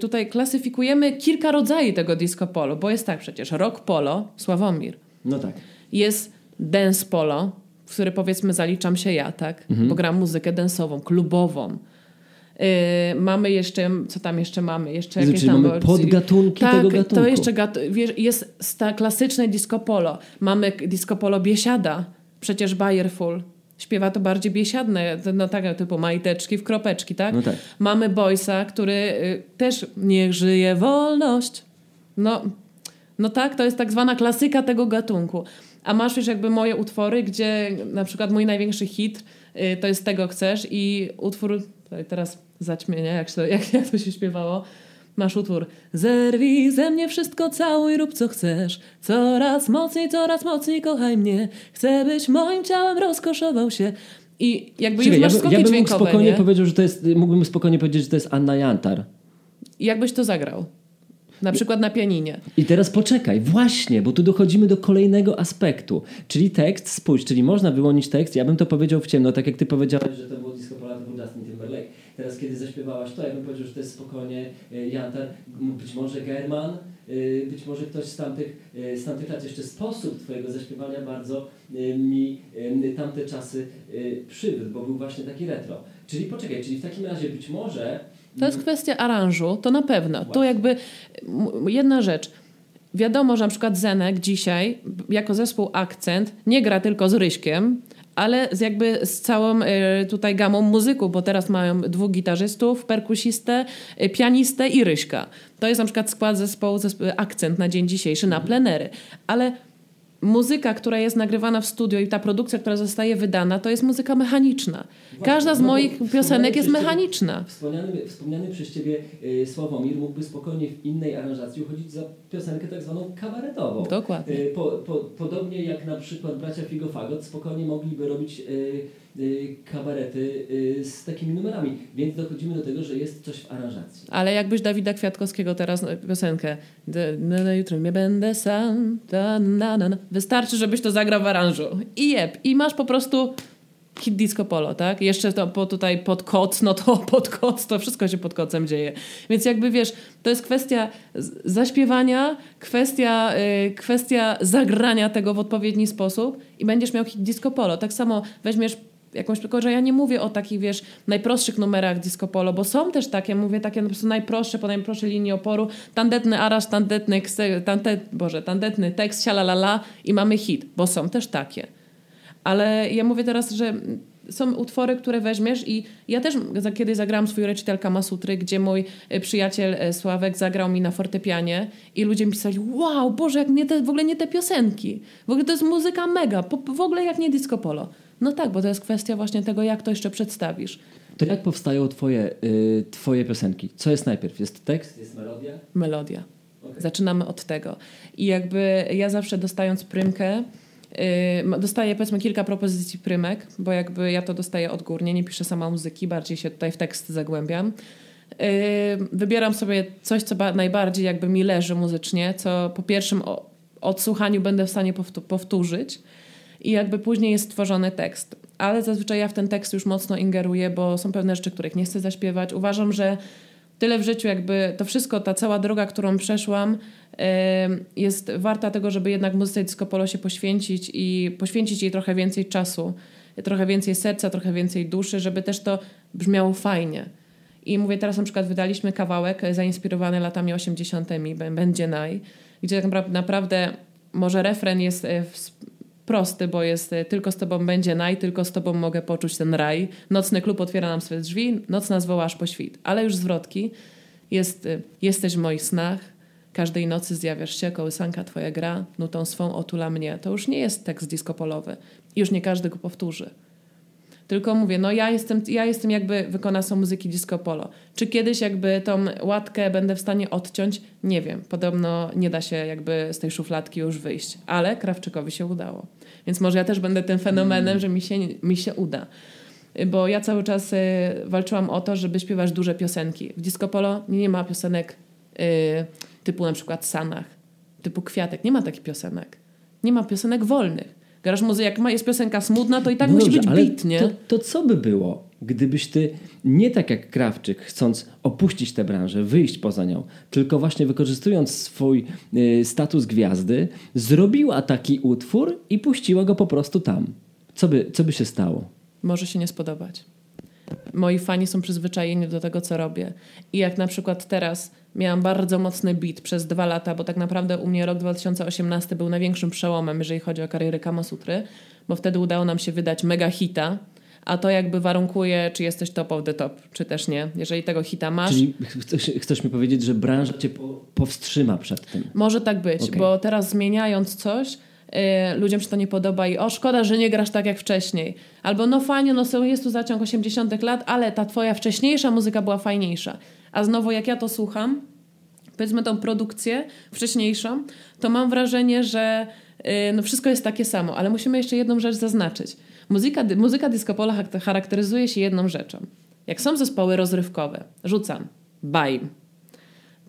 tutaj klasyfikujemy kilka rodzajów tego disco polo, bo jest tak przecież rock polo, Sławomir. No tak. Jest dance polo, w który powiedzmy zaliczam się ja, tak? Mhm. Bo gram muzykę dance'ową, klubową. Yy, mamy jeszcze, co tam jeszcze mamy? Jeszcze Jezu, jakieś czyli tam mamy podgatunki tak, tego gatunku. to jeszcze gat, wiesz, jest sta, klasyczne disco polo. Mamy disco polo biesiada, przecież Bayerful. Śpiewa to bardziej biesiadne, no tak, typu majteczki w kropeczki, tak? No tak. Mamy Boysa, który y, też niech żyje wolność. No, no tak, to jest tak zwana klasyka tego gatunku. A masz już jakby moje utwory, gdzie na przykład mój największy hit y, to jest Tego Chcesz i utwór, tutaj teraz zaćmienie, jak, się jak, (laughs) jak to się śpiewało, masz utwór Zerwij ze mnie wszystko, całuj, rób co chcesz Coraz mocniej, coraz mocniej kochaj mnie Chcę byś moim ciałem rozkoszował się I jakby już masz ja, ja bym mógł spokojnie nie? powiedział, że to jest, mógłbym spokojnie powiedzieć, że to jest Anna Jantar. I jakbyś to zagrał? Na przykład na pianinie. I teraz poczekaj, właśnie, bo tu dochodzimy do kolejnego aspektu, czyli tekst, spójrz, czyli można wyłonić tekst, ja bym to powiedział w ciemno, tak jak ty powiedziałeś, że to było disco polo, to był Justin Timberlake. Teraz kiedy zaśpiewałaś to, ja bym powiedział, że to jest spokojnie y, Jantar, być może German, y, być może ktoś z tamtych, y, z tamtych lat. Jeszcze sposób twojego zaśpiewania bardzo mi tamte czasy przywrót, bo był właśnie taki retro. Czyli poczekaj, czyli w takim razie być może... To jest kwestia aranżu, to na pewno. To Właśnie. jakby m, jedna rzecz. Wiadomo, że na przykład Zenek dzisiaj jako zespół Akcent nie gra tylko z Ryśkiem, ale z jakby z całą e, tutaj gamą muzyków, bo teraz mają dwóch gitarzystów, perkusistę, e, pianistę i Ryśka. To jest na przykład skład zespołu, zespołu Akcent na dzień dzisiejszy, na plenery. Ale muzyka, która jest nagrywana w studio i ta produkcja, która zostaje wydana, to jest muzyka mechaniczna. Każda z No moich piosenek jest ciebie- mechaniczna. Wspomniany, wspomniany przez Ciebie y, Sławomir mógłby spokojnie w innej aranżacji uchodzić za piosenkę tak zwaną kabaretową. Dokładnie. Y, Po, po, podobnie jak na przykład bracia Figo Fagot spokojnie mogliby robić y, kabarety y, z takimi numerami. Więc dochodzimy do tego, że jest coś w aranżacji. Ale jakbyś Dawida Kwiatkowskiego teraz e, piosenkę "D- na, jutro nie będę sam, na, na, na. wystarczy, żebyś to zagrał w aranżu. I jeb. I masz po prostu hit disco polo, tak? Jeszcze to po, tutaj pod koc, no to (laughs) pod koc, to wszystko się pod kocem dzieje. Więc jakby wiesz, to jest kwestia zaśpiewania, kwestia, y, kwestia zagrania tego w odpowiedni sposób i będziesz miał hit disco polo. Tak samo weźmiesz jakąś, tylko że ja nie mówię o takich, wiesz, najprostszych numerach disco polo, bo są też takie, mówię takie po prostu najprostsze, po najprostszej linii oporu, tandetny arasz, tandetny, tante, boże, tandetny tekst, sialalala i mamy hit, bo są też takie. Ale ja mówię teraz, że są utwory, które weźmiesz i ja też kiedyś zagrałam swój recital Kama Sutry, gdzie mój e, przyjaciel e, Sławek zagrał mi na fortepianie i ludzie mi pisali, wow, Boże, jak nie te, w ogóle nie te piosenki. W ogóle to jest muzyka mega, po, w ogóle jak nie disco polo. No tak, bo to jest kwestia właśnie tego, jak to jeszcze przedstawisz. To jak powstają Twoje, y, twoje piosenki? Co jest najpierw? Jest tekst, jest melodia? Melodia. Okej. Zaczynamy od tego. I jakby ja zawsze dostając prymkę, yy, dostaję powiedzmy kilka propozycji prymek, bo jakby ja to dostaję odgórnie, nie piszę sama muzyki, bardziej się tutaj w tekst zagłębiam. Yy, wybieram sobie coś, co ba- najbardziej jakby mi leży muzycznie, co po pierwszym odsłuchaniu będę w stanie powtó- powtórzyć i jakby później jest stworzony tekst. Ale zazwyczaj ja w ten tekst już mocno ingeruję, bo są pewne rzeczy, których nie chcę zaśpiewać. Uważam, że tyle w życiu, jakby to wszystko, ta cała droga, którą przeszłam, jest warta tego, żeby jednak muzyce disco się poświęcić i poświęcić jej trochę więcej czasu, trochę więcej serca, trochę więcej duszy, żeby też to brzmiało fajnie. I mówię, teraz na przykład wydaliśmy kawałek zainspirowany latami 80. Bę- Będzie naj, gdzie tak napra- naprawdę może refren jest e, prosty, bo jest e, tylko z tobą będzie naj, tylko z tobą mogę poczuć ten raj. Nocny klub otwiera nam swe drzwi, noc nas woła po świt. Ale już zwrotki jest e, jesteś w moich snach, każdej nocy zjawiasz się, kołysanka twoja gra, nutą swą otula mnie. To już nie jest tekst disco polowy. Już nie każdy go powtórzy. Tylko mówię, no ja jestem, ja jestem jakby wykonawcą muzyki disco polo. Czy kiedyś jakby tą łatkę będę w stanie odciąć? Nie wiem. Podobno nie da się jakby z tej szufladki już wyjść. Ale Krawczykowi się udało. Więc może ja też będę tym fenomenem, że mi się, mi się uda. Bo ja cały czas y, walczyłam o to, żeby śpiewać duże piosenki. W disco polo nie ma piosenek y, typu na przykład Sanach, typu Kwiatek. Nie ma takich piosenek. Nie ma piosenek wolnych. Grasz muzykę, jak ma, jest piosenka smutna, to i tak No musi dobrze, być beat, nie? To, to co by było, gdybyś ty nie tak jak Krawczyk, chcąc opuścić tę branżę, wyjść poza nią, tylko właśnie wykorzystując swój y, status gwiazdy, zrobiła taki utwór i puściła go po prostu tam. Co by, co by się stało? może się nie spodobać. Moi fani są przyzwyczajeni do tego, co robię. I jak na przykład teraz miałam bardzo mocny beat przez dwa lata, bo tak naprawdę u mnie rok 2018 był największym przełomem, jeżeli chodzi o karierę Kamasutry, bo wtedy udało nam się wydać mega hita, a to jakby warunkuje, czy jesteś top of the top, czy też nie. Jeżeli tego hita masz, Czyli chcesz, chcesz mi powiedzieć, że branża cię po, powstrzyma przed tym. Może tak być, Okej. bo teraz zmieniając coś, y, ludziom się to nie podoba i o, szkoda, że nie grasz tak jak wcześniej. Albo no fajnie, no są- jest tu zaciąg 80 lat, ale ta twoja wcześniejsza muzyka była fajniejsza. A znowu jak ja to słucham, powiedzmy tą produkcję wcześniejszą, to mam wrażenie, że y, no wszystko jest takie samo, ale musimy jeszcze jedną rzecz zaznaczyć. Muzyka, dy- muzyka disco charakteryzuje się jedną rzeczą. Jak są zespoły rozrywkowe, rzucam, bajm,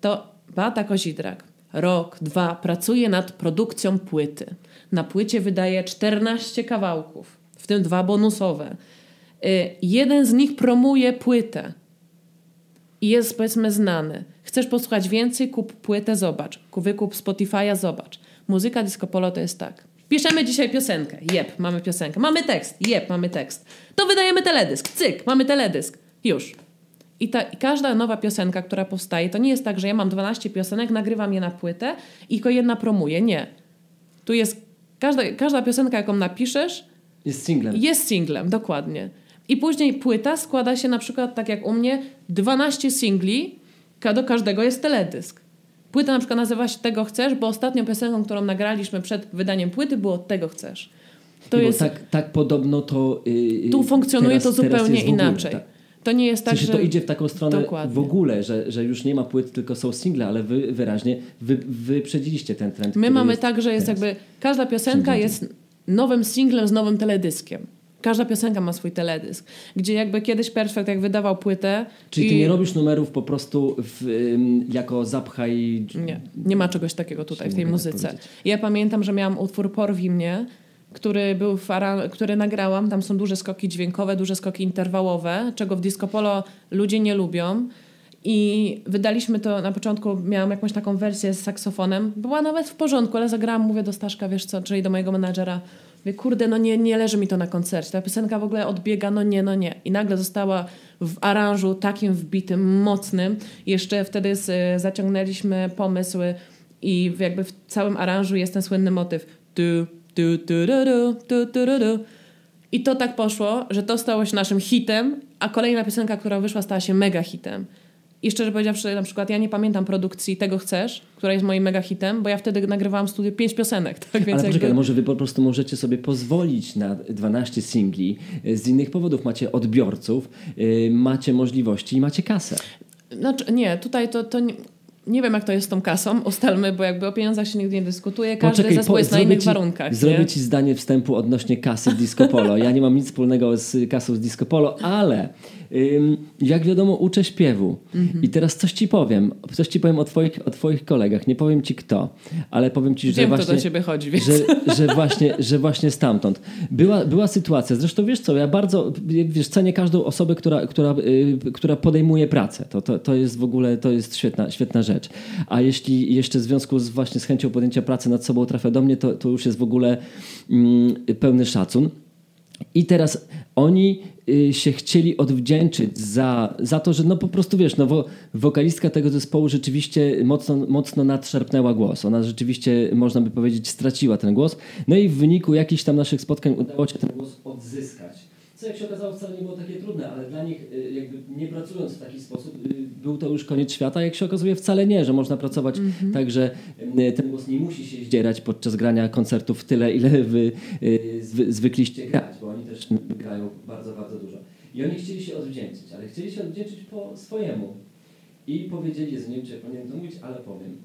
to Beata Kozidrak rok, dwa pracuje nad produkcją płyty. Na płycie wydaje 14 kawałków, w tym dwa bonusowe. Y, Jeden z nich promuje płytę i jest powiedzmy znany. Chcesz posłuchać więcej, kup płytę, zobacz. Ku- Wykup Spotify'a, zobacz. Muzyka disco polo to jest tak. Piszemy dzisiaj piosenkę. Jep, mamy piosenkę. Mamy tekst. Jep, mamy tekst. To wydajemy teledysk. Cyk, mamy teledysk. Już. I, ta, I każda nowa piosenka, która powstaje, to nie jest tak, że ja mam 12 piosenek, nagrywam je na płytę i tylko jedna promuje. Nie. Tu jest każda, każda piosenka, jaką napiszesz, Jest singlem. jest singlem, dokładnie. I później płyta składa się na przykład, tak jak u mnie, 12 singli, do każdego jest teledysk. Płyta na przykład nazywa się Tego Chcesz, bo ostatnią piosenką, którą nagraliśmy przed wydaniem płyty było Tego Chcesz. To jest... tak, tak podobno to. Yy, tu funkcjonuje teraz, to zupełnie inaczej. tak. To nie jest tak, że... to idzie w taką stronę Dokładnie. w ogóle, że, że już nie ma płyt, tylko są single, ale wy wyraźnie wy, wyprzedziliście ten trend. My mamy tak, że jest jakby każda piosenka jest nowym singlem z nowym teledyskiem. Każda piosenka ma swój teledysk, gdzie jakby kiedyś Perfect jak wydawał płytę... Czyli i... ty nie robisz numerów po prostu w, jako zapchaj... Nie, nie ma czegoś takiego tutaj w tej tak muzyce. Tak ja pamiętam, że miałam utwór Porwi mnie, który, był który nagrałam. Tam są duże skoki dźwiękowe, duże skoki interwałowe, czego w disco polo ludzie nie lubią. I wydaliśmy to na początku, miałam jakąś taką wersję z saksofonem. Była nawet w porządku, ale zagrałam, mówię do Staszka, wiesz co, czyli do mojego menadżera. Mówię, kurde, no nie, nie leży mi to na koncercie. Ta piosenka w ogóle odbiega, no nie, no nie. I nagle została w aranżu takim wbitym, mocnym. Jeszcze wtedy z, zaciągnęliśmy pomysły i jakby w całym aranżu jest ten słynny motyw. Tu, tu, tu, tu, tu, tu, tu, I to tak poszło, że to stało się naszym hitem, a kolejna piosenka, która wyszła, stała się mega hitem. I szczerze powiedziawszy, na przykład ja nie pamiętam produkcji Tego Chcesz, która jest moim mega hitem, bo ja wtedy nagrywałam w studiu pięć piosenek. (laughs) Tak? Więc ale poczekaj, jakby... może wy po prostu możecie sobie pozwolić na 12 singli. Z innych powodów macie odbiorców, yy, macie możliwości i macie kasę. Znaczy, nie, tutaj to, to nie, nie wiem, jak to jest z tą kasą, ustalmy, bo jakby o pieniądzach się nigdy nie dyskutuje, każdy Poczekaj, zespół po, jest na innych ci, warunkach. Zrobię nie? ci zdanie wstępu odnośnie kasy w Disco Polo. Ja nie mam nic wspólnego z kasą z Disco Polo, ale jak wiadomo, uczę śpiewu. I teraz coś ci powiem. Coś ci powiem o twoich, o twoich kolegach. Nie powiem ci kto, ale powiem ci, że Wiem, właśnie... do ciebie chodzi, więc... że, że, właśnie, że właśnie stamtąd. Była, była sytuacja, zresztą wiesz co, ja bardzo wiesz, cenię każdą osobę, która, która, yy, która podejmuje pracę. To, to, to jest w ogóle, to jest świetna, świetna rzecz. A jeśli jeszcze w związku z właśnie z chęcią podjęcia pracy nad sobą trafia do mnie, to, to już jest w ogóle mm, pełny szacun. I teraz oni y, się chcieli odwdzięczyć za, za to, że no po prostu wiesz, no wo, wokalistka tego zespołu rzeczywiście mocno, mocno nadszarpnęła głos. Ona rzeczywiście, można by powiedzieć, straciła ten głos. No i w wyniku jakichś tam naszych spotkań udało się ten głos odzyskać co jak się okazało wcale nie było takie trudne, ale dla nich y, jakby nie pracując w taki sposób y, był to już koniec świata, jak się okazuje wcale nie, że można pracować mm -hmm. tak, że y, ten głos nie musi się zdzierać podczas grania koncertów tyle, ile wy zwy, zwykliście grać, bo oni też grają bardzo, bardzo dużo. I oni chcieli się odwdzięczyć, ale chcieli się odwdzięczyć po swojemu. I powiedzieli, nie wiem czy powinienem to mówić, ale powiem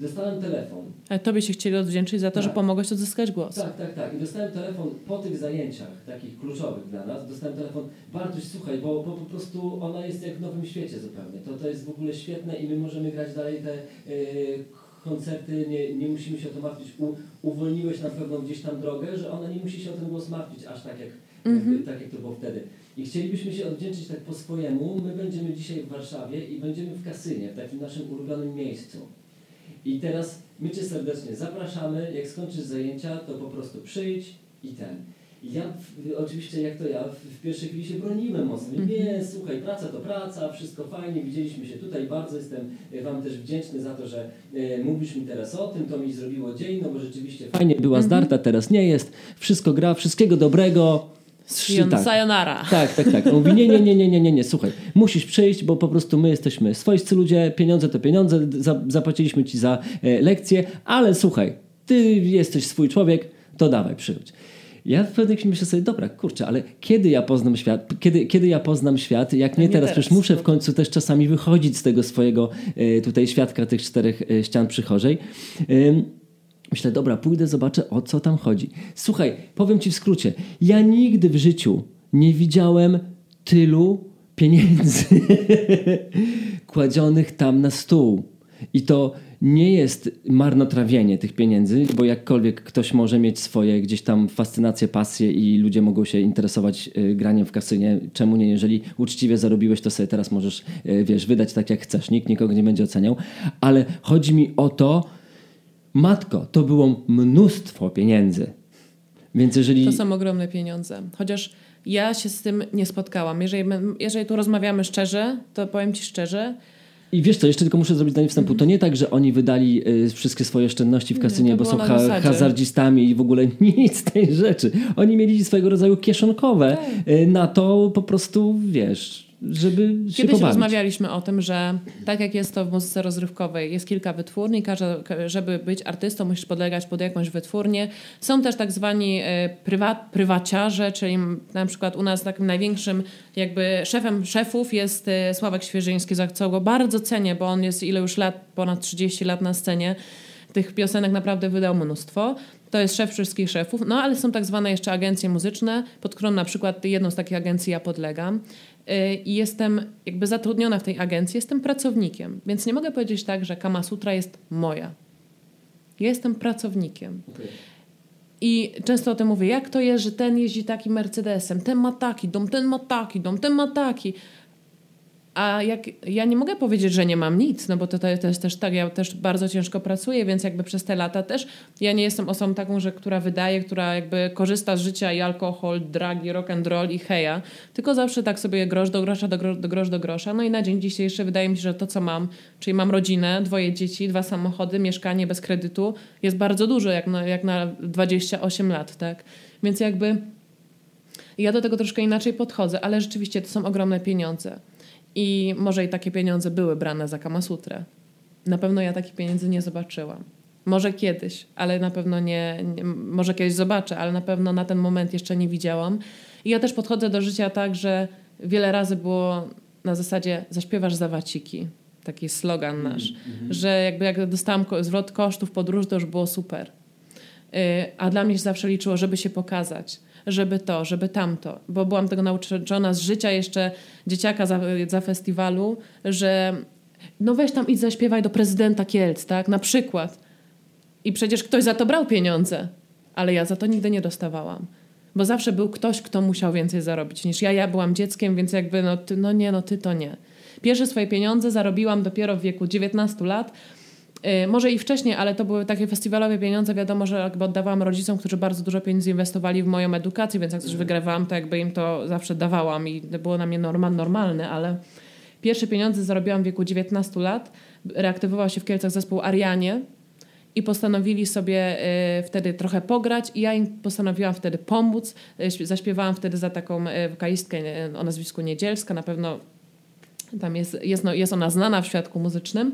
Dostałem telefon. Ale tobie się chcieli odwdzięczyć za to, tak. że pomogłeś odzyskać głos. Tak, tak, tak. I dostałem telefon po tych zajęciach, takich kluczowych dla nas. Dostałem telefon, Bartuś, słuchaj, bo, bo po prostu ona jest jak w nowym świecie zupełnie. To, to jest w ogóle świetne i my możemy grać dalej te yy, koncerty, nie, nie musimy się o to martwić. U, uwolniłeś na pewno gdzieś tam drogę, że ona nie musi się o ten głos martwić aż tak jak, mm -hmm. tak jak to było wtedy. I chcielibyśmy się odwdzięczyć tak po swojemu. My będziemy dzisiaj w Warszawie i będziemy w Kasynie, w takim naszym ulubionym miejscu. I teraz my Cię serdecznie zapraszamy. Jak skończysz zajęcia, to po prostu przyjdź i ten. I ja w, oczywiście, jak to ja, w, w pierwszej chwili się broniłem mocno. Mm -hmm. Nie, słuchaj, praca to praca, wszystko fajnie, widzieliśmy się tutaj, bardzo jestem e, Wam też wdzięczny za to, że e, mówisz mi teraz o tym, to mi zrobiło dzień, no bo rzeczywiście fajnie była mm -hmm. zdarta, teraz nie jest, wszystko gra, wszystkiego dobrego. Sion, tak. Sayonara. Tak, tak, tak. On mówi, nie, nie, nie, nie, nie, nie, nie, słuchaj, musisz przyjść, bo po prostu my jesteśmy swoiscy ludzie, pieniądze to pieniądze, za, zapłaciliśmy ci za e, lekcję, ale słuchaj, ty jesteś swój człowiek, to dawaj, przyjdź. Ja w pewnym myślę sobie, dobra, kurczę, ale kiedy ja poznam świat, kiedy, kiedy ja poznam świat, jak nie, nie teraz, przecież muszę w końcu też czasami wychodzić z tego swojego e, tutaj świadka tych czterech e, ścian przychorzej. Myślę, dobra, pójdę, zobaczę o co tam chodzi. Słuchaj, powiem ci w skrócie. Ja nigdy w życiu nie widziałem tylu pieniędzy (laughs) kładzionych tam na stół. I to nie jest marnotrawienie tych pieniędzy, bo jakkolwiek ktoś może mieć swoje gdzieś tam fascynacje, pasje i ludzie mogą się interesować y, graniem w kasynie, czemu nie? Jeżeli uczciwie zarobiłeś, to sobie teraz możesz, y, wiesz, wydać tak jak chcesz. Nikt nikogo nie będzie oceniał. Ale chodzi mi o to, Matko, to było mnóstwo pieniędzy. Więc jeżeli... To są ogromne pieniądze. Chociaż ja się z tym nie spotkałam. Jeżeli, jeżeli tu rozmawiamy szczerze, to powiem Ci szczerze, i wiesz co, jeszcze tylko muszę zrobić zdanie wstępu. To nie tak, że oni wydali y, wszystkie swoje oszczędności w kasynie, bo są ha hazardzistami i w ogóle (laughs) nic z tej rzeczy. Oni mieli swojego rodzaju kieszonkowe tak. y, na to po prostu, wiesz, żeby się Kiedyś rozmawialiśmy o tym, że tak jak jest to w muzyce rozrywkowej, jest kilka wytwórni, żeby być artystą musisz podlegać pod jakąś wytwórnię. Są też tak zwani e, prywat, prywaciarze, czyli na przykład u nas takim największym jakby szefem szefów jest e, Sławek Świeżyński, za co go bardzo cenię, bo on jest ile już lat, ponad 30 lat na scenie. Tych piosenek naprawdę wydał mnóstwo. To jest szef wszystkich szefów. No ale są tak zwane jeszcze agencje muzyczne, pod którą na przykład jedną z takich agencji ja podlegam. Y, I jestem jakby zatrudniona w tej agencji, jestem pracownikiem. Więc nie mogę powiedzieć tak, że Kama Sutra jest moja. Ja jestem pracownikiem. Okay. I często o tym mówię, jak to jest, że ten jeździ takim Mercedesem, ten ma taki dom, ten ma taki dom, ten ma taki. A jak, ja nie mogę powiedzieć, że nie mam nic, no bo to, to jest też tak, ja też bardzo ciężko pracuję, więc jakby przez te lata też ja nie jestem osobą taką, że która wydaje, która jakby korzysta z życia i alkohol, dragi, rock and roll i heja, tylko zawsze tak sobie grosz do grosza, do, gro, do grosz do grosza. No i na dzień dzisiejszy wydaje mi się, że to co mam, czyli mam rodzinę, dwoje dzieci, dwa samochody, mieszkanie bez kredytu, jest bardzo dużo jak na, jak na 28 lat, tak? Więc jakby ja do tego troszkę inaczej podchodzę, ale rzeczywiście to są ogromne pieniądze. I może i takie pieniądze były brane za Kamasutrę. Na pewno ja takich pieniędzy nie zobaczyłam. Może kiedyś, ale na pewno nie, nie, może kiedyś zobaczę, ale na pewno na ten moment jeszcze nie widziałam. I ja też podchodzę do życia tak, że wiele razy było na zasadzie zaśpiewasz za waciki. Taki slogan mhm, nasz. Mm -hmm. Że jakby jak dostałam zwrot kosztów podróży, to już było super. Yy, a dla mnie się zawsze liczyło, żeby się pokazać żeby to, żeby tamto. Bo byłam tego nauczona z życia jeszcze dzieciaka za, za festiwalu, że no weź tam idź zaśpiewaj do prezydenta Kielc, tak? Na przykład. I przecież ktoś za to brał pieniądze, ale ja za to nigdy nie dostawałam. Bo zawsze był ktoś, kto musiał więcej zarobić niż ja. Ja byłam dzieckiem, więc jakby no, ty, no nie, no ty to nie. Pierwsze swoje pieniądze zarobiłam dopiero w wieku 19 lat, może i wcześniej, ale to były takie festiwalowe pieniądze. Wiadomo, że jakby oddawałam rodzicom, którzy bardzo dużo pieniędzy inwestowali w moją edukację, więc jak coś wygrywałam, to jakby im to zawsze dawałam i było na mnie normal, normalne, ale pierwsze pieniądze zarobiłam w wieku 19 lat. Reaktywował się w Kielcach zespół Arianie i postanowili sobie y, wtedy trochę pograć i ja im postanowiłam wtedy pomóc. Y, zaśpiewałam wtedy za taką wokalistkę o nazwisku Niedzielska, na pewno tam jest, jest, no, jest ona znana w świadku muzycznym.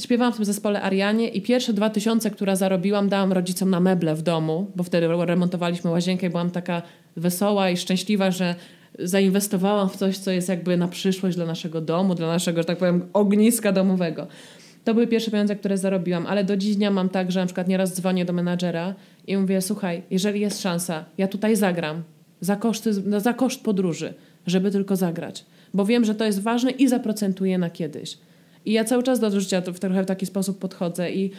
Śpiewałam w tym zespole Arianie i pierwsze dwa tysiące, które zarobiłam, dałam rodzicom na meble w domu, bo wtedy remontowaliśmy łazienkę i byłam taka wesoła i szczęśliwa, że zainwestowałam w coś, co jest jakby na przyszłość dla naszego domu, dla naszego, że tak powiem, ogniska domowego. To były pierwsze pieniądze, które zarobiłam, ale do dziś dnia mam tak, że na przykład nieraz dzwonię do menadżera i mówię, słuchaj, jeżeli jest szansa, ja tutaj zagram za, koszty, za koszt podróży, żeby tylko zagrać, bo wiem, że to jest ważne i zaprocentuję na kiedyś. I ja cały czas do życia w trochę w taki sposób podchodzę. I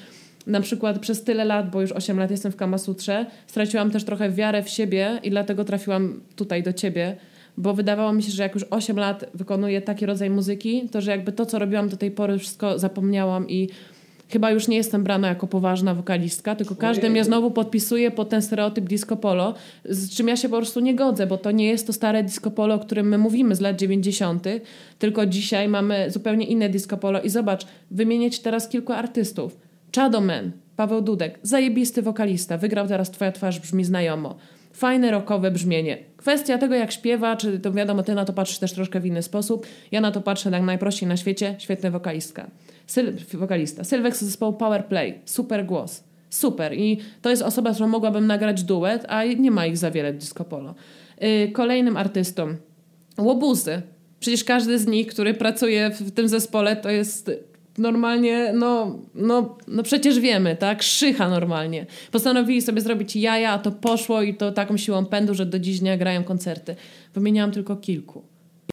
na przykład przez tyle lat, bo już 8 lat jestem w Kamasutrze, straciłam też trochę wiarę w siebie i dlatego trafiłam tutaj do ciebie, bo wydawało mi się, że jak już 8 lat wykonuję taki rodzaj muzyki, to że jakby to, co robiłam do tej pory, wszystko zapomniałam i chyba już nie jestem brana jako poważna wokalistka, tylko każdy mnie znowu podpisuje pod ten stereotyp disco polo, z czym ja się po prostu nie godzę, bo to nie jest to stare disco polo, o którym my mówimy z lat 90., tylko dzisiaj mamy zupełnie inne disco polo i zobacz, wymienić teraz kilku artystów. Chadoman, Paweł Dudek, zajebisty wokalista, wygrał teraz Twoja twarz brzmi znajomo. Fajne rockowe brzmienie. Kwestia tego, jak śpiewa, czy to wiadomo, ty na to patrzysz też troszkę w inny sposób. Ja na to patrzę tak najprościej na świecie. Świetna wokalistka. Syl wokalista. Sylwek z zespołu Powerplay. Super głos. Super. I to jest osoba, z którą mogłabym nagrać duet, a nie ma ich za wiele w Disco Polo. Yy, kolejnym artystą. Łobuzy. Przecież każdy z nich, który pracuje w tym zespole, to jest normalnie, no, no, no przecież wiemy, tak? Szycha normalnie. Postanowili sobie zrobić jaja, a to poszło i to taką siłą pędu, że do dziś dnia grają koncerty. Wymieniałam tylko kilku.